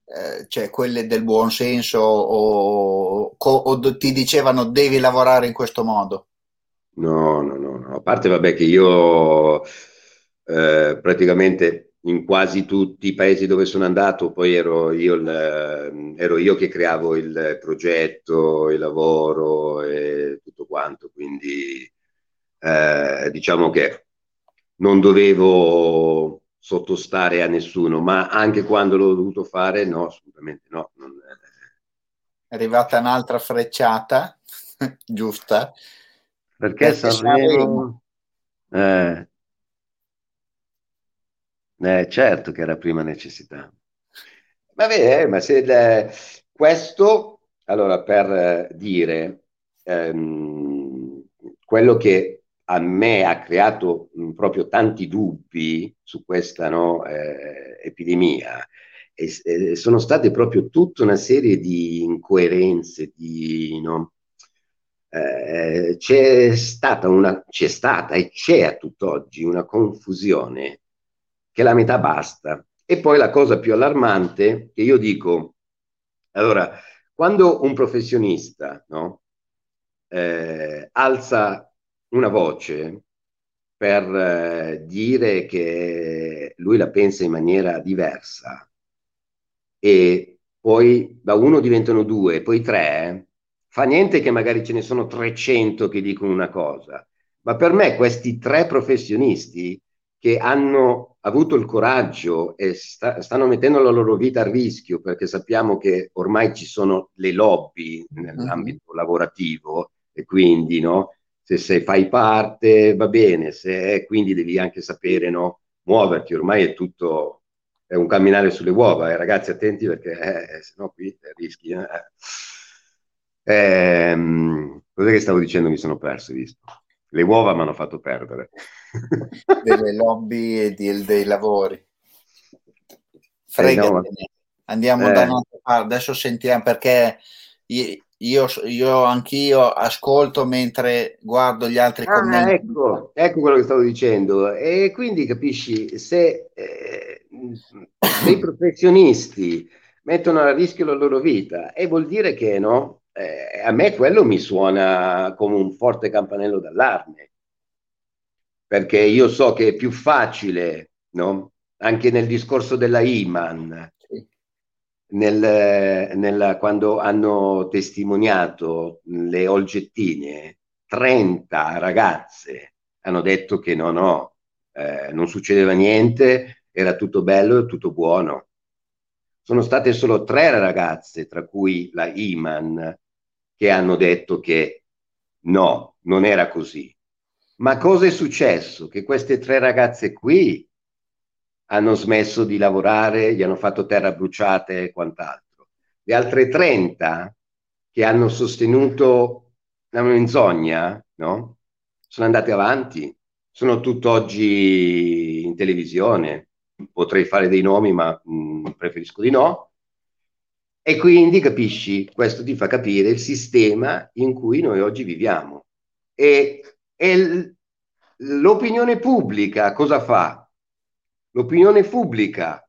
eh, cioè quelle del buon senso o, o, o, ti dicevano devi lavorare in questo modo? No, no, no, no. A parte, vabbè, che io eh, praticamente in quasi tutti i paesi dove sono andato, poi ero io, il, ero io che creavo il progetto, il lavoro e tutto quanto, quindi eh, diciamo che non dovevo sottostare a nessuno, ma anche quando l'ho dovuto fare, no, assolutamente no. Non... È arrivata un'altra frecciata, giusta? Perché, Perché Sanremo... Eh, eh, certo che era prima necessità. Vabbè, eh, ma se le... questo, allora, per eh, dire ehm, quello che a me ha creato mh, proprio tanti dubbi su questa no, eh, epidemia e, e sono state proprio tutta una serie di incoerenze, di, no, eh, c'è stata una, c'è stata e c'è a tutt'oggi una confusione che la metà basta. E poi la cosa più allarmante che io dico, allora, quando un professionista no, eh, alza una voce per eh, dire che lui la pensa in maniera diversa e poi da uno diventano due, poi tre, fa niente che magari ce ne sono 300 che dicono una cosa, ma per me questi tre professionisti che hanno avuto il coraggio e sta, stanno mettendo la loro vita a rischio perché sappiamo che ormai ci sono le lobby nell'ambito mm-hmm. lavorativo e quindi no, se, se, fai parte va bene, se quindi devi anche sapere no, muoverti, ormai è tutto è un camminare sulle uova, eh, ragazzi attenti perché eh, se no qui rischi. Eh. Ehm, cos'è che stavo dicendo? Mi sono perso, visto. Le uova mi hanno fatto perdere. Delle lobby e di, dei lavori. Frega, eh no, andiamo da eh. un'altra parte. Adesso sentiamo perché io, io anch'io ascolto mentre guardo gli altri ah, commenti. Ecco, ecco quello che stavo dicendo. E quindi capisci, se eh, dei professionisti mettono a rischio la loro vita, e vuol dire che no, eh, a me quello mi suona come un forte campanello d'allarme, perché io so che è più facile, no? anche nel discorso della Iman, nel, nel, quando hanno testimoniato le olgettine, 30 ragazze hanno detto che no, no, eh, non succedeva niente, era tutto bello e tutto buono. Sono state solo tre ragazze, tra cui la Iman, che hanno detto che no, non era così. Ma cosa è successo? Che queste tre ragazze qui hanno smesso di lavorare, gli hanno fatto terra bruciate e quant'altro. Le altre 30 che hanno sostenuto la menzogna, no? Sono andate avanti, sono tutt'oggi in televisione. Potrei fare dei nomi, ma mh, mm, preferisco di no. E quindi capisci, questo ti fa capire il sistema in cui noi oggi viviamo. E, e l'opinione pubblica cosa fa? L'opinione pubblica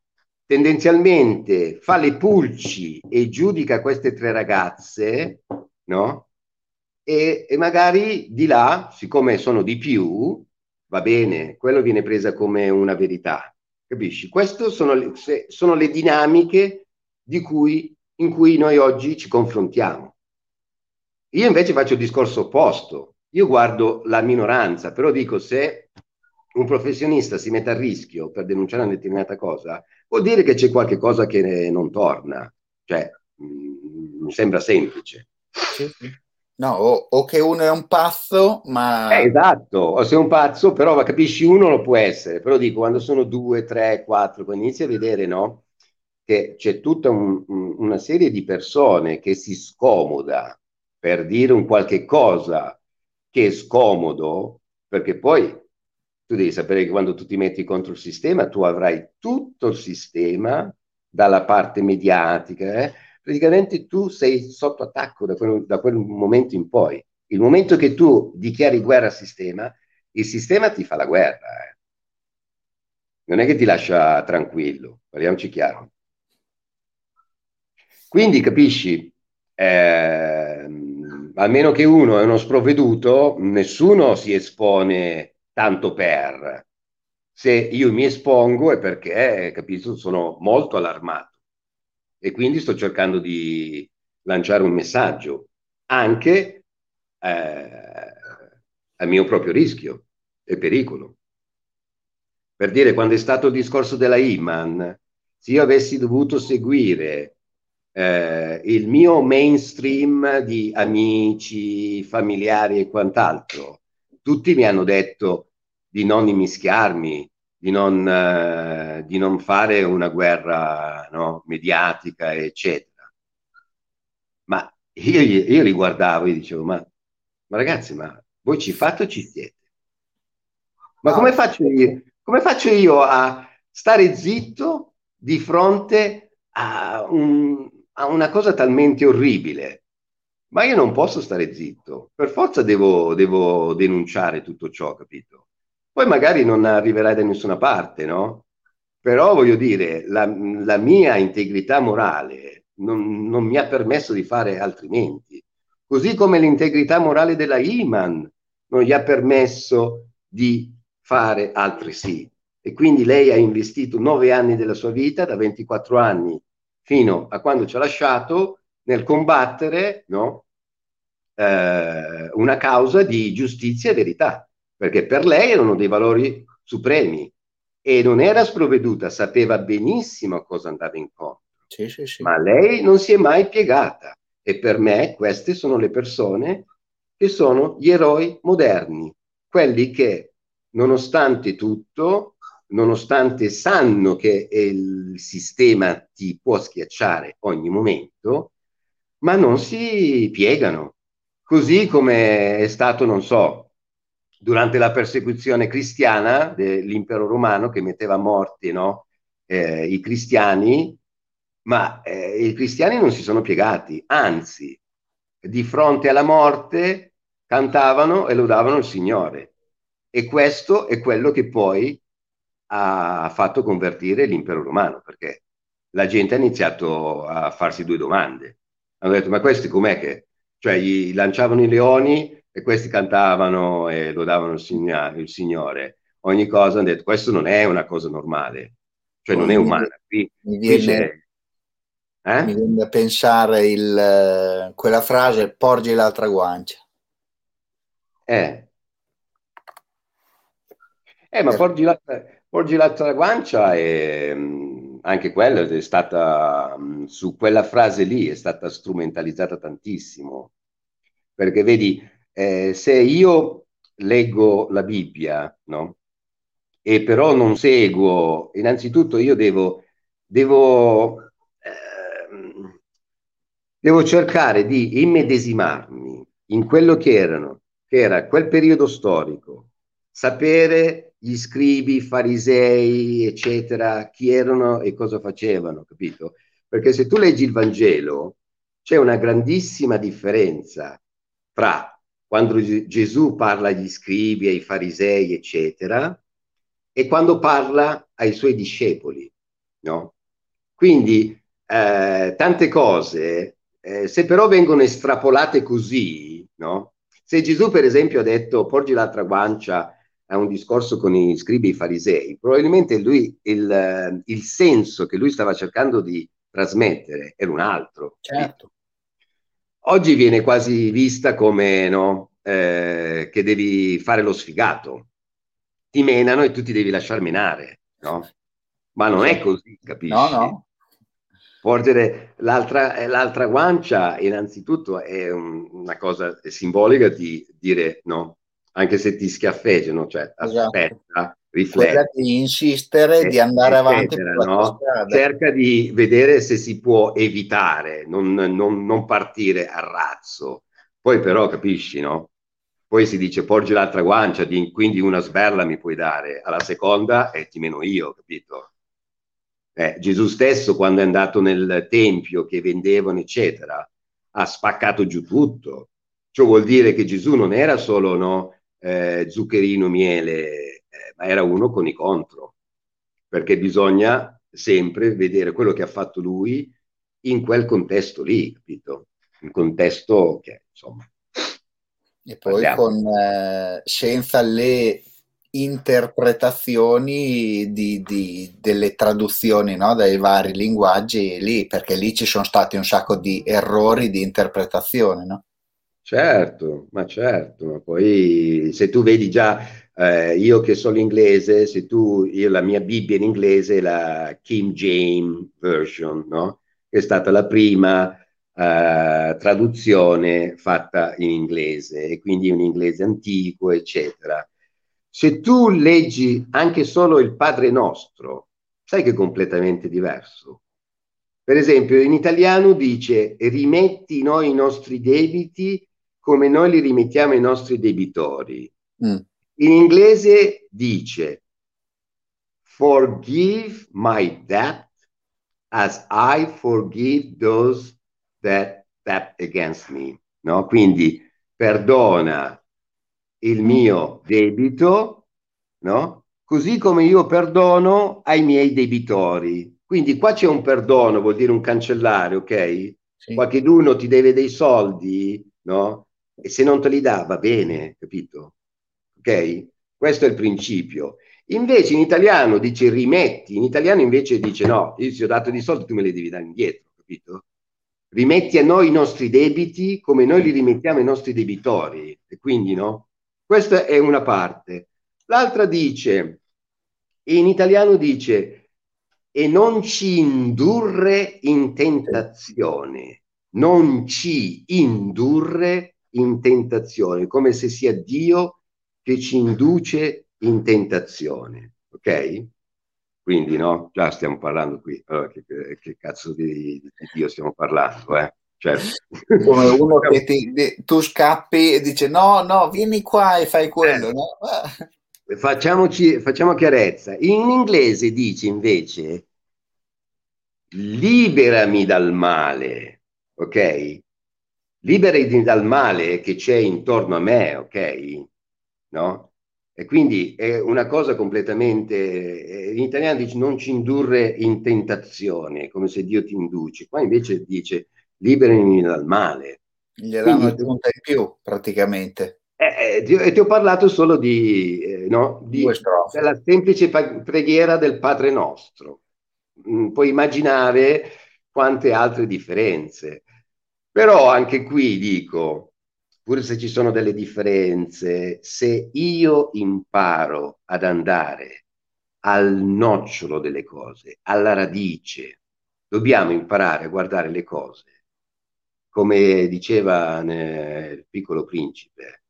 tendenzialmente fa le pulci e giudica queste tre ragazze, no? E, e magari di là, siccome sono di più, va bene, quello viene presa come una verità. Capisci? Queste sono sono le dinamiche di cui in cui noi oggi ci confrontiamo. Io invece faccio il discorso opposto, io guardo la minoranza, però dico se un professionista si mette a rischio per denunciare una determinata cosa, vuol dire che c'è qualche cosa che non torna, cioè mh, mm, mi sembra semplice. Sì, sì. No, o, o, che uno è un pazzo, ma... Eh, esatto, o sei un pazzo, però capisci, uno lo può essere, però dico, quando sono due, tre, quattro, quando inizi a vedere, no? Che c'è tutta un, una serie di persone che si scomoda per dire un qualche cosa che è scomodo, perché poi tu devi sapere che quando tu ti metti contro il sistema, tu avrai tutto il sistema dalla parte mediatica, eh? praticamente tu sei sotto attacco da quel, da quel momento in poi. Il momento che tu dichiari guerra al sistema, il sistema ti fa la guerra. Eh? Non è che ti lascia tranquillo, parliamoci chiaro. Quindi capisci, eh, a che uno è uno sprovveduto, nessuno si espone tanto per. Se io mi espongo è perché, capisco, sono molto allarmato e quindi sto cercando di lanciare un messaggio anche eh, al mio proprio rischio e pericolo. Per dire, quando è stato il discorso della Iman, se io avessi dovuto seguire eh, il mio mainstream di amici, familiari e quant'altro, tutti mi hanno detto di non immischiarmi, di non, eh, di non fare una guerra no, mediatica, eccetera. Ma io, io, li guardavo e dicevo, ma, ma, ragazzi, ma voi ci fate o ci siete? Ma come faccio io, come faccio io a stare zitto di fronte a, un, a una cosa talmente orribile? Ma io non posso stare zitto, per forza devo, devo denunciare tutto ciò, capito? Poi magari non arriverai da nessuna parte, no? Però voglio dire, la, la mia integrità morale non, non, mi ha permesso di fare altrimenti. Così come l'integrità morale della Iman non gli ha permesso di fare altresì. E quindi lei ha investito nove anni della sua vita, da 24 anni fino a quando ci ha lasciato, nel combattere no? eh, una causa di giustizia e verità perché per lei erano dei valori supremi e non era sprovveduta, sapeva benissimo a cosa andava incontro. Sì, sì, sì. Ma lei non si è mai piegata e per me queste sono le persone che sono gli eroi moderni, quelli che nonostante tutto, nonostante sanno che il sistema ti può schiacciare ogni momento, ma non si piegano. Così come è stato, non so, durante la persecuzione cristiana dell'impero romano che metteva a morte no? eh, i cristiani, ma eh, i cristiani non si sono piegati, anzi, di fronte alla morte cantavano e lodavano il Signore. E questo è quello che poi ha fatto convertire l'impero romano, perché la gente ha iniziato a farsi due domande. Hanno detto, ma questi com'è che... Cioè, gli lanciavano i leoni e questi cantavano e lodavano il, signa- il Signore. Ogni cosa hanno detto, questo non è una cosa normale, cioè non è umana. Qui, mi, viene, eh? mi viene da pensare il, quella frase, porgi l'altra guancia. Eh. Eh, ma porgi l'altra, porgi l'altra guancia e mm, anche quella è stata, mm, su quella frase lì è stata strumentalizzata tantissimo. Perché vedi, eh, se io leggo la Bibbia, no? E però non seguo, innanzitutto io devo, devo, eh, devo cercare di immedesimarmi in quello che erano, che era quel periodo storico, sapere gli scribi, farisei, eccetera, chi erano e cosa facevano, capito? Perché se tu leggi il Vangelo, c'è una grandissima differenza tra quando Gesù parla agli scribi, ai farisei, eccetera, e quando parla ai suoi discepoli, no? Quindi eh, tante cose, eh, se però vengono estrapolate così, no? Se Gesù, per esempio, ha detto porgi l'altra guancia a un discorso con i scribi e i farisei, probabilmente lui, il, il senso che lui stava cercando di trasmettere era un altro. Certo oggi viene quasi vista come no, eh, che devi fare lo sfigato. Ti menano e tu ti devi lasciare menare, no? Ma non è così, capisci? No, no. Porgere l'altra, eh, l'altra guancia, innanzitutto, è un, una cosa simbolica di dire no, anche se ti schiaffeggiano, cioè esatto. aspetta, rifletti. di insistere, e, di andare avanti. No? Cerca di vedere se si può evitare, non, non, non, partire a razzo. Poi però capisci, no? Poi si dice porgi l'altra guancia, di, quindi una sberla mi puoi dare, alla seconda e ti meno io, capito? Eh, Gesù stesso quando è andato nel tempio che vendevano, eccetera, ha spaccato giù tutto. Ciò vuol dire che Gesù non era solo no, eh, zuccherino, miele, ma era uno con i contro, perché bisogna sempre vedere quello che ha fatto lui in quel contesto lì, capito? Un contesto che, insomma... E poi con, eh, senza le interpretazioni di, di, delle traduzioni no? dai vari linguaggi lì, perché lì ci sono stati un sacco di errori di interpretazione, no? Certo, ma certo, ma poi se tu vedi già, eh, io che sono inglese, se tu, io la mia Bibbia in inglese è la King James Version, no? Che è stata la prima eh, traduzione fatta in inglese e quindi un inglese antico, eccetera. Se tu leggi anche solo il Padre Nostro, sai che è completamente diverso. Per esempio, in italiano dice rimetti noi i nostri debiti come noi li rimettiamo ai nostri debitori. Mm. In inglese dice forgive my debt as I forgive those that debt against me. No? Quindi perdona il mio debito, no? così come io perdono ai miei debitori. Quindi qua c'è un perdono, vuol dire un cancellare, ok? Sì. Qualcheduno ti deve dei soldi, no? E se non te li dà va bene, capito? Ok? Questo è il principio. Invece in italiano dice rimetti, in italiano invece dice no, io ti ho dato di soldi, tu me li devi dare indietro, capito? Rimetti a noi i nostri debiti come noi li rimettiamo ai nostri debitori. E quindi no? Questa è una parte. L'altra dice, in italiano dice, e non ci indurre in tentazione, non ci indurre in tentazione, come se sia Dio che ci induce in tentazione, ok? Quindi, no? Già stiamo parlando qui, allora, che, che, cazzo di, di, Dio stiamo parlando, eh? Cioè, come uno che ti, tu scappi e dice no, no, vieni qua e fai quello, eh, no? Facciamoci, facciamo chiarezza. In inglese dice invece liberami dal male, ok? Liberati dal male che c'è intorno a me, ok? No? E quindi è una cosa completamente, eh, in italiano dice non ci indurre in tentazione, come se Dio ti induce, qua invece dice liberami dal male. Gliel'hanno aggiunta in più praticamente. Eh, eh, ti, ti, ho parlato solo di, eh, no, di della semplice preghiera del Padre nostro. Mm, puoi immaginare quante altre differenze. Però anche qui dico, pur se ci sono delle differenze, se io imparo ad andare al nocciolo delle cose, alla radice, dobbiamo imparare a guardare le cose, come diceva nel piccolo principe,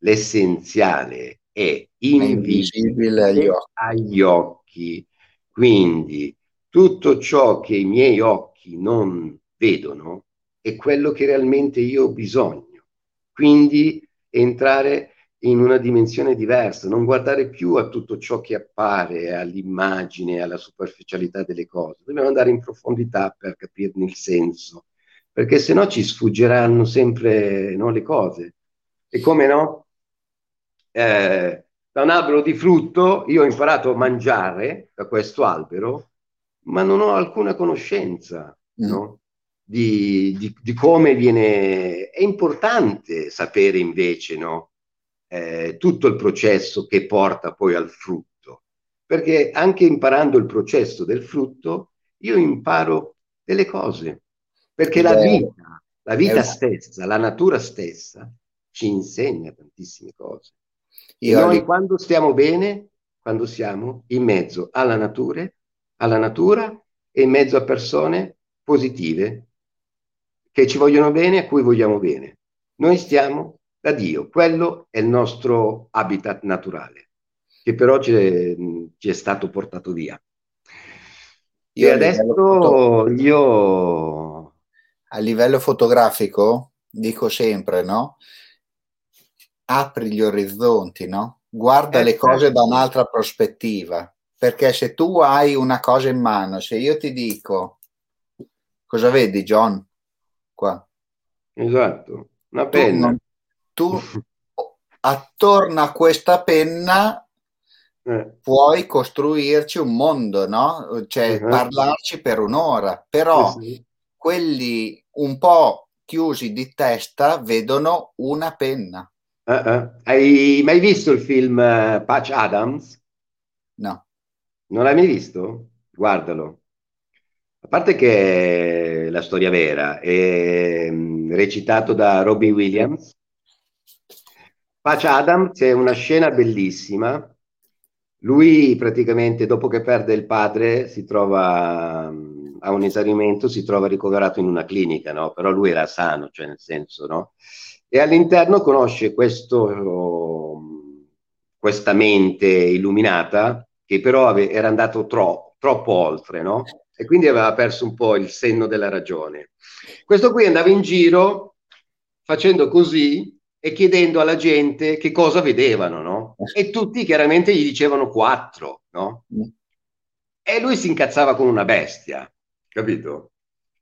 l'essenziale è invisibile agli occhi. agli occhi. Quindi tutto ciò che i miei occhi non vedono, è quello che realmente io ho bisogno. Quindi entrare in una dimensione diversa, non guardare più a tutto ciò che appare, all'immagine, alla superficialità delle cose. Dobbiamo andare in profondità per capirne il senso, perché se no ci sfuggeranno sempre no, le cose. E come no? Eh, da un albero di frutto io ho imparato a mangiare da questo albero, ma non ho alcuna conoscenza, mm. no? Di, di, di, come viene... È importante sapere invece no? eh, tutto il processo che porta poi al frutto, perché anche imparando il processo del frutto io imparo delle cose, perché la vita, la vita stessa, la natura stessa ci insegna tantissime cose. E noi quando stiamo bene, quando siamo in mezzo alla natura, alla natura e in mezzo a persone positive che ci vogliono bene, a cui vogliamo bene. Noi stiamo da Dio, quello è il nostro habitat naturale, che però ci è, ci è stato portato via. Io e adesso io... A livello fotografico, dico sempre, no? Apri gli orizzonti, no? Guarda eh, le cose certo. da un'altra prospettiva, perché se tu hai una cosa in mano, se io ti dico, cosa vedi John? Qua. Esatto, una penna. Tu, tu attorno a questa penna eh. puoi costruirci un mondo, no? Cioè uh-huh. parlarci per un'ora, però sì, sì. quelli un po' chiusi di testa vedono una penna. Uh-uh. Hai mai visto il film uh, Patch Adams? No. Non l'hai mai visto? Guardalo. Parte che è la storia vera, è mm, recitato da Robbie Williams. Patch Adam, c'è una scena bellissima. Lui praticamente dopo che perde il padre si trova mm, a un esaurimento, si trova ricoverato in una clinica, no? Però lui era sano, cioè nel senso, no? E all'interno conosce questo, mm, questa mente illuminata che però era andato troppo, troppo oltre, no? E quindi aveva perso un po' il senno della ragione. Questo qui andava in giro facendo così e chiedendo alla gente che cosa vedevano, no? E tutti chiaramente gli dicevano quattro, no? E lui si incazzava come una bestia, capito?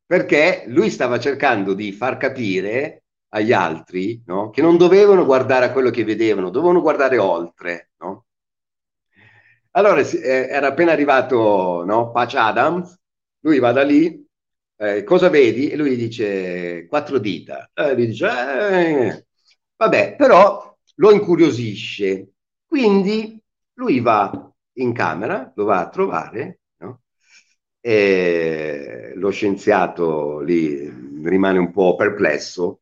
Perché lui stava cercando di far capire agli altri no? che non dovevano guardare a quello che vedevano, dovevano guardare oltre, no? Allora eh, era appena arrivato no? Patch Adams lui va da lì, eh, cosa vedi? E lui dice quattro dita. E lui dice, eh, vabbè, però lo incuriosisce. Quindi lui va in camera, lo va a trovare, no? e lo scienziato lì rimane un po' perplesso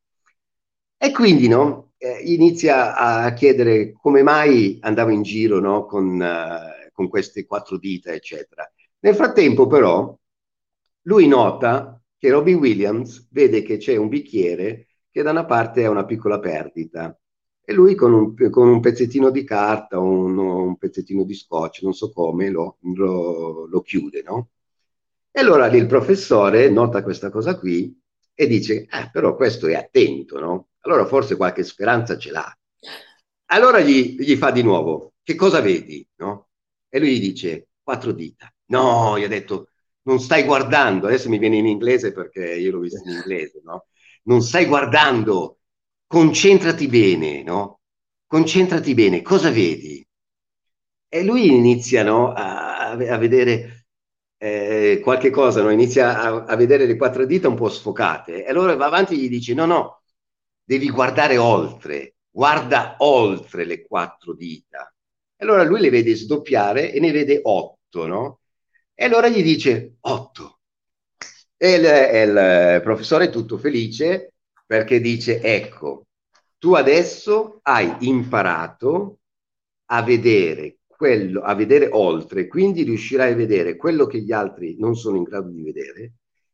e quindi no, eh, inizia a chiedere come mai andava in giro no, con, uh, con queste quattro dita, eccetera. Nel frattempo, però, lui nota che Robbie Williams vede che c'è un bicchiere che da una parte ha una piccola perdita e lui con un, con un pezzettino di carta o un, un, pezzettino di scotch, non so come, lo, lo, lo chiude, no? E allora lì il professore nota questa cosa qui e dice, eh, però questo è attento, no? Allora forse qualche speranza ce l'ha. Allora gli, gli fa di nuovo, che cosa vedi, no? E lui gli dice, quattro dita. No, gli ha detto, non stai guardando, adesso mi viene in inglese perché io l'ho visto in inglese, no? Non stai guardando, concentrati bene, no? Concentrati bene, cosa vedi? E lui inizia no, a, a, vedere eh, qualche cosa, no? inizia a, a, vedere le quattro dita un po' sfocate, e allora va avanti e gli dice: No, no, devi guardare oltre, guarda oltre le quattro dita. E allora lui le vede sdoppiare e ne vede otto, no? E allora gli dice 8. E il, il professore è tutto felice perché dice, ecco, tu adesso hai imparato a vedere quello, a vedere oltre, quindi riuscirai a vedere quello che gli altri non sono in grado di vedere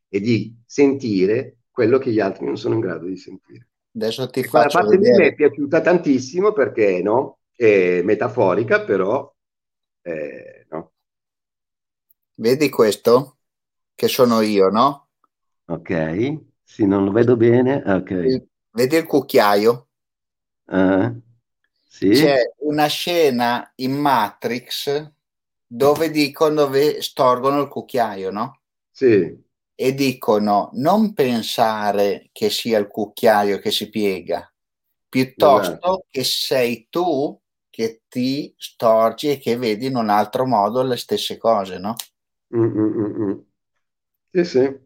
e di sentire quello che gli altri non sono in grado di sentire. Adesso ti faccio la parte vedere. di me è piaciuta tantissimo perché no, è metaforica, però eh, Vedi questo? Che sono io, no? Ok, sì, non lo vedo bene. Ok. Vedi il cucchiaio? Uh, sì. C'è una scena in Matrix dove dicono dove storgono il cucchiaio, no? Sì. E dicono non pensare che sia il cucchiaio che si piega, piuttosto esatto. che sei tu che ti storgi e che vedi in un altro modo le stesse cose, no? Mm, mm, mm, sì, sì.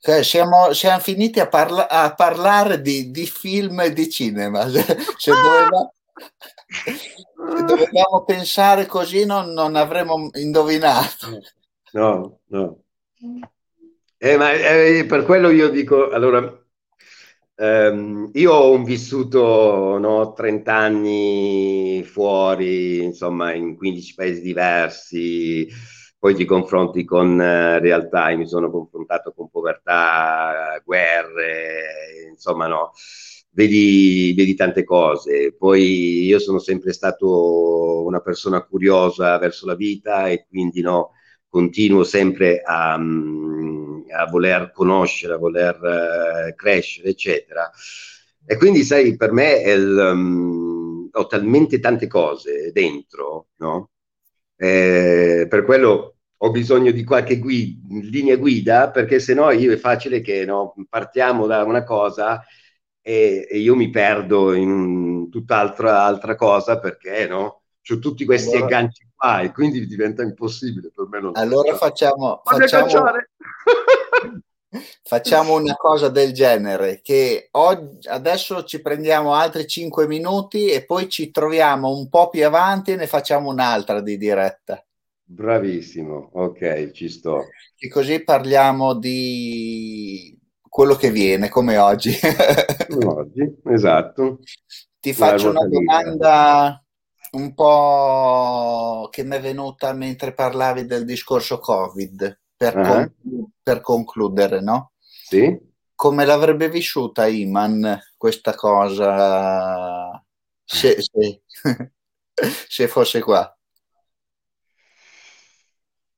Cioè, siamo, siamo, finiti a, parla- a parlare di, di, film e di cinema. Se, se, doveva, se dovevamo pensare così non, non, avremmo indovinato. No, no. Eh, ma eh, per quello io dico, allora, ehm, io ho un vissuto no, 30 anni fuori, insomma, in 15 paesi diversi poi ti confronti con uh, realtà, mi sono confrontato con povertà, guerre, insomma no, vedi, vedi tante cose. Poi io sono sempre stato una persona curiosa verso la vita e quindi no, continuo sempre a, mm, a voler conoscere, a voler uh, crescere, eccetera. E quindi, sai, per me il, um, ho talmente tante cose dentro, no? Eh, per quello ho bisogno di qualche guida, linea guida, perché se no io è facile che no, partiamo da una cosa e, e io mi perdo in tutt'altra altra cosa perché no, ho tutti questi allora, agganci qua e quindi diventa impossibile per me. Non allora facciamo, facciamo, facciamo, una cosa del genere, che oggi, adesso ci prendiamo altri 5 minuti e poi ci troviamo un po' più avanti e ne facciamo un'altra di diretta. Bravissimo, ok, ci sto. E così parliamo di quello che viene, come oggi. come oggi, esatto. Ti faccio una domanda un po' che mi è venuta mentre parlavi del discorso Covid, per, uh-huh. con- per concludere, no? Sì. Come l'avrebbe vissuta Iman questa cosa se, se, se fosse qua?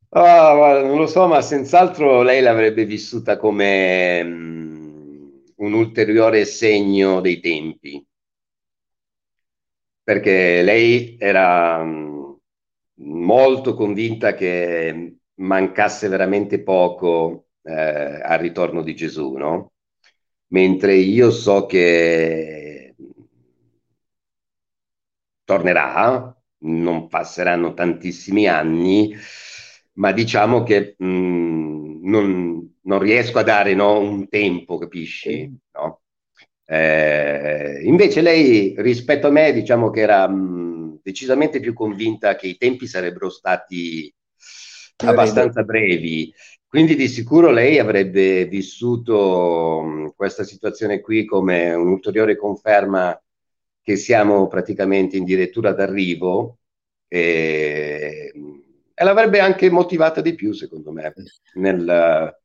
Guarda, non lo so, ma senz'altro lei l'avrebbe vissuta come um, un ulteriore segno dei tempi, perché lei era um, molto convinta che mancasse veramente poco eh, al ritorno di Gesù, no? Mentre io so che tornerà, non passeranno tantissimi anni ma diciamo che mh, mm, non, non, riesco a dare no, un tempo, capisci? No? Eh, invece lei rispetto a me diciamo che era mh, mm, decisamente più convinta che i tempi sarebbero stati abbastanza brevi. Quindi di sicuro lei avrebbe vissuto questa situazione qui come un'ulteriore conferma che siamo praticamente in dirittura d'arrivo. E, e l'avrebbe anche motivata di più, secondo me, nel,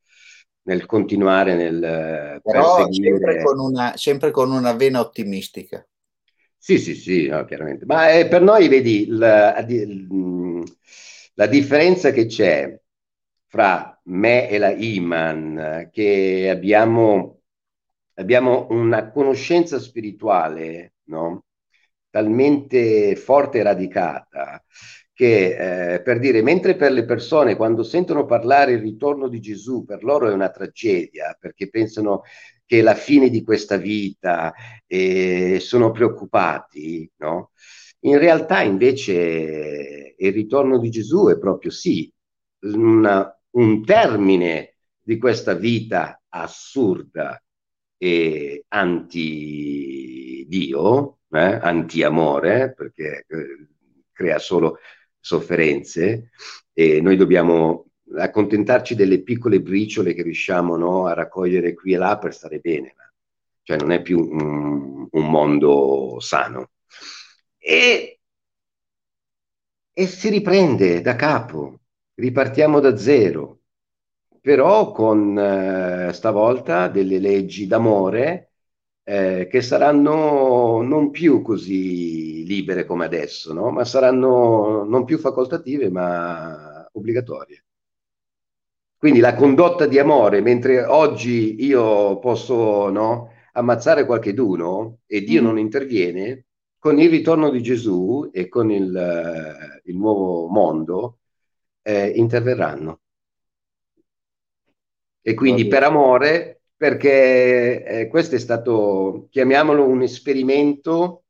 nel continuare, nel Però sempre con, una, sempre con una vena ottimistica. Sì, sì, sì, no, chiaramente. Ma eh, per noi, vedi, la, la, differenza che c'è fra me e la Iman, che abbiamo, abbiamo una conoscenza spirituale, no? talmente forte e radicata che eh, per dire, mentre per le persone quando sentono parlare il ritorno di Gesù, per loro è una tragedia, perché pensano che è la fine di questa vita e sono preoccupati, no? In realtà invece il ritorno di Gesù è proprio sì, una, un termine di questa vita assurda e anti-Dio, eh, anti-amore, perché eh, crea solo sofferenze e noi dobbiamo accontentarci delle piccole briciole che riusciamo no, a raccogliere qui e là per stare bene, cioè non è più un, un mondo sano. E, e si riprende da capo, ripartiamo da zero, però con eh, stavolta delle leggi d'amore eh, che saranno non più così libere come adesso, no? ma saranno non più facoltative, ma obbligatorie. Quindi la condotta di amore, mentre oggi io posso no, ammazzare qualcheduno e Dio mm. non interviene, con il ritorno di Gesù e con il, uh, il nuovo mondo eh, interverranno. E quindi per amore perché eh, questo è stato, chiamiamolo, un esperimento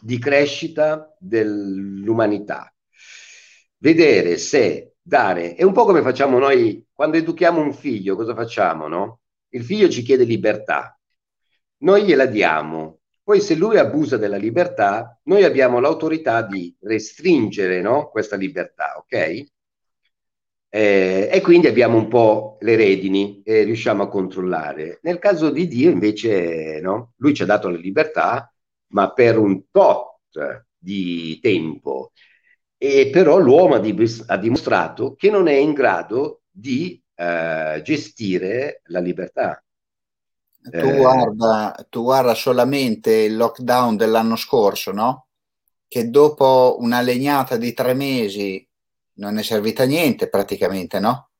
di crescita dell'umanità. Vedere se dare, è un po' come facciamo noi quando educhiamo un figlio, cosa facciamo, no? Il figlio ci chiede libertà, noi gliela diamo, poi se lui abusa della libertà, noi abbiamo l'autorità di restringere no? questa libertà, ok? Eh, e quindi abbiamo un po' le redini e riusciamo a controllare. Nel caso di Dio invece no, lui ci ha dato la libertà, ma per un tot di tempo. E però l'uomo ha, di- ha dimostrato che non è in grado di eh, gestire la libertà. Tu, eh, guarda, tu guarda solamente il lockdown dell'anno scorso, no? Che dopo una legnata di tre mesi non è servita a niente praticamente, no?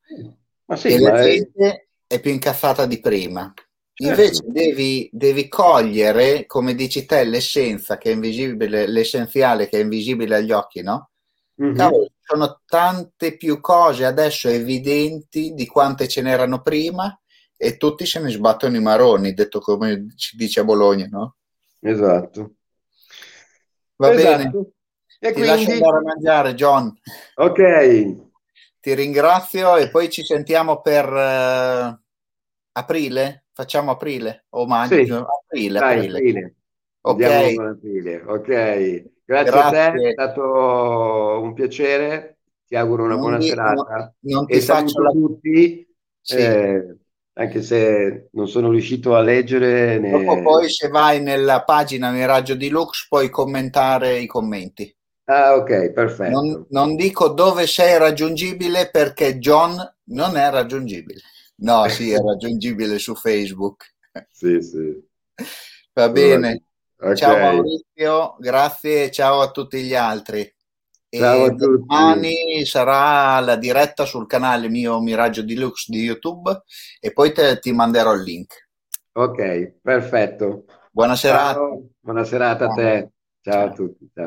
Ma sì, e la gente è... è... più incazzata di prima. Certo. Invece devi, devi, cogliere, come dici te, l'essenza che è invisibile, l'essenziale che è invisibile agli occhi, no? Mm-hmm. Cavolo, sono tante più cose adesso evidenti di quante ce n'erano prima e tutti se ne sbattono i maroni, detto come si dice a Bologna, no? Esatto. Va esatto. bene. E Ti quindi... lascio andare a mangiare, John. Ok. Ti ringrazio e poi ci sentiamo per uh, aprile. Facciamo aprile o maggio? Sì. Aprile, Dai, aprile. aprile. Ok. Aprile. Ok. Grazie, Grazie, a te, è stato un piacere ti auguro una Non buona serata non ti e faccio la... tutti, Sì. eh, anche se non sono riuscito a leggere Dopo né... poi se vai nella pagina Miraggio Deluxe puoi commentare i commenti. Ah, ok, Non, perfetto. non dico dove sei raggiungibile perché John non è raggiungibile. No, sì, è raggiungibile su Facebook. Sì, sì. Va bene. Ok. Ciao Maurizio, grazie e ciao a tutti gli altri. Ciao a E tutti. domani sarà la diretta sul canale mio Miraggio Deluxe di YouTube e poi te- ti manderò il link. Ok, perfetto. Buona serata. Ciao, buona serata a te. Ciao a tutti. Ciao.